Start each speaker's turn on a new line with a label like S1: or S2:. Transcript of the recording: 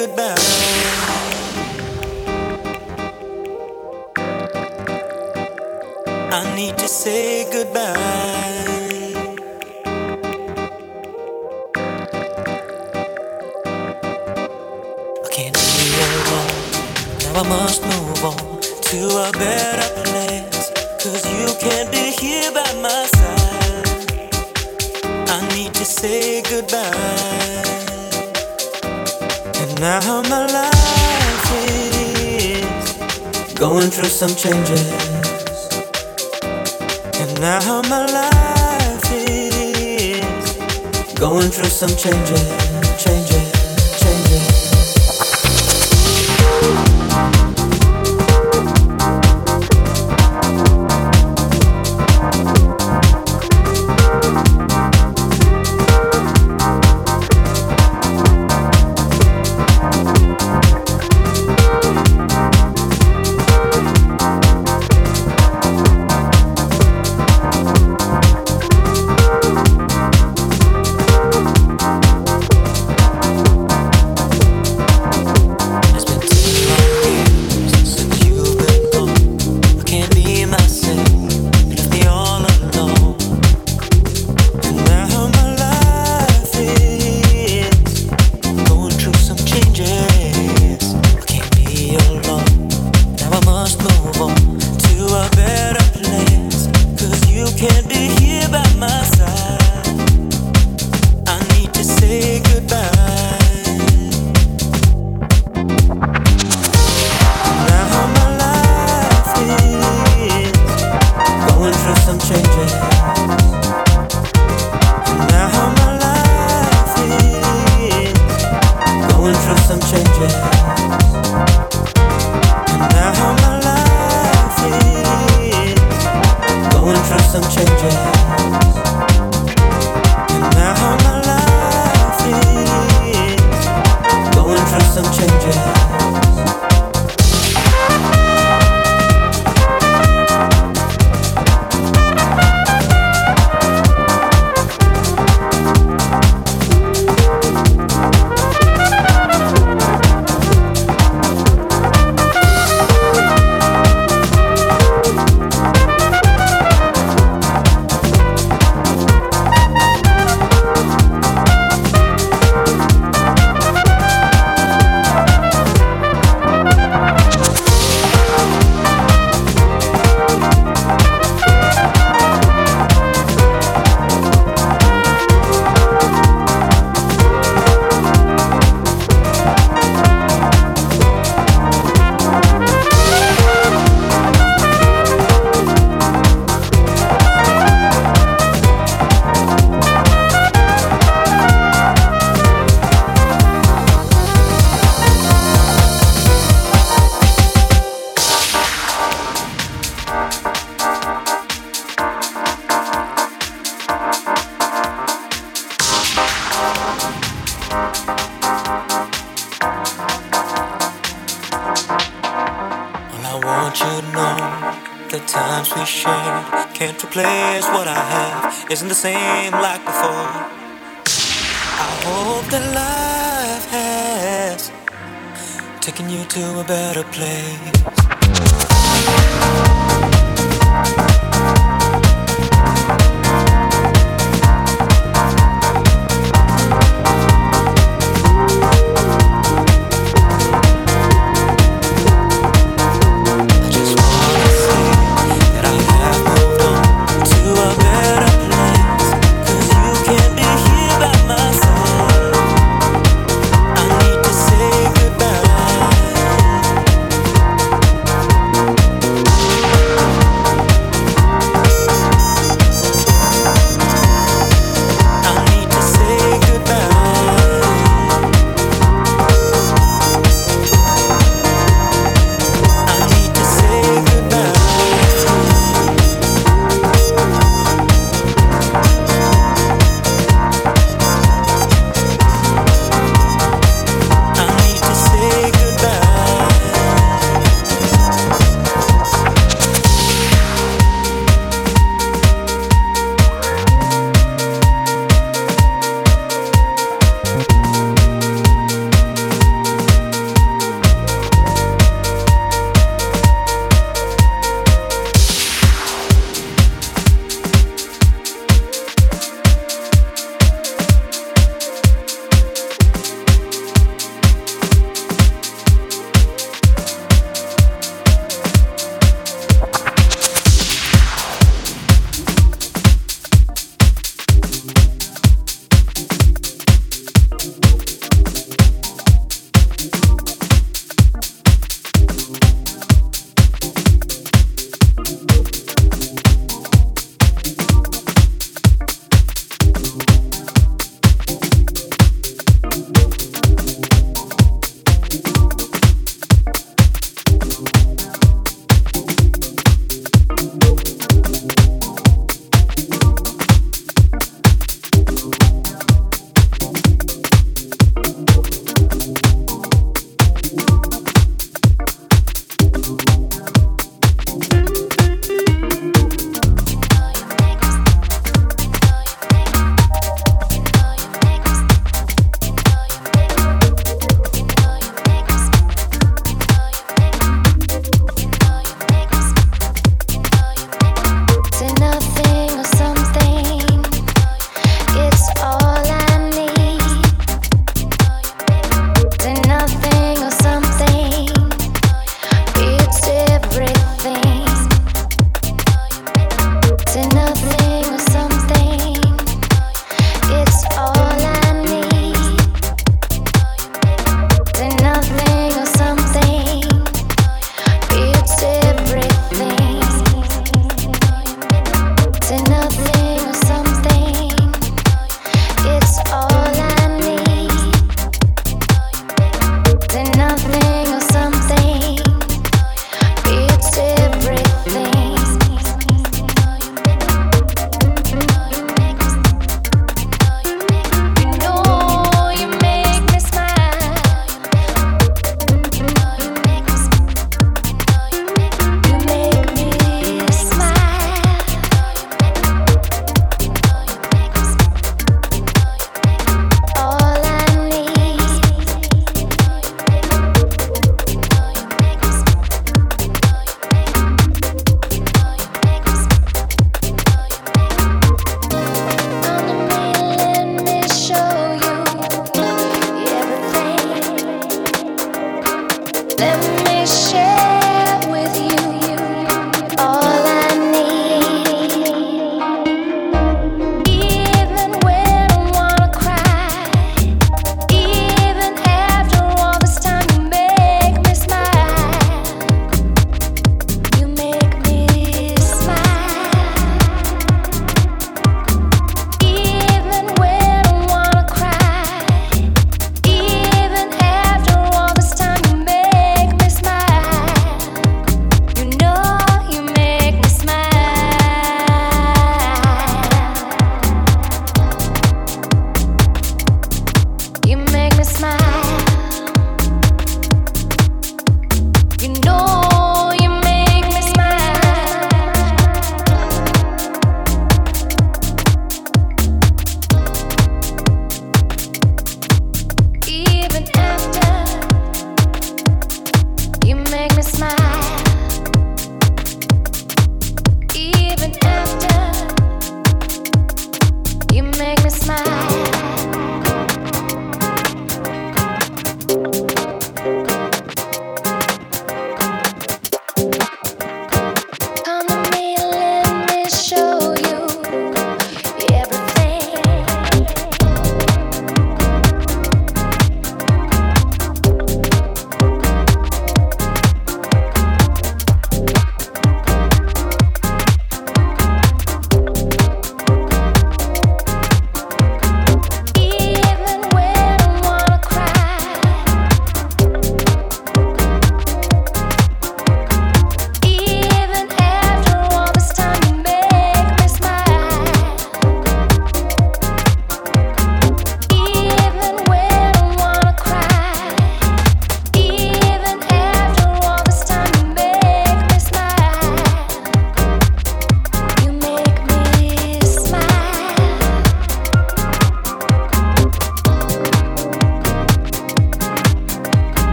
S1: goodbye.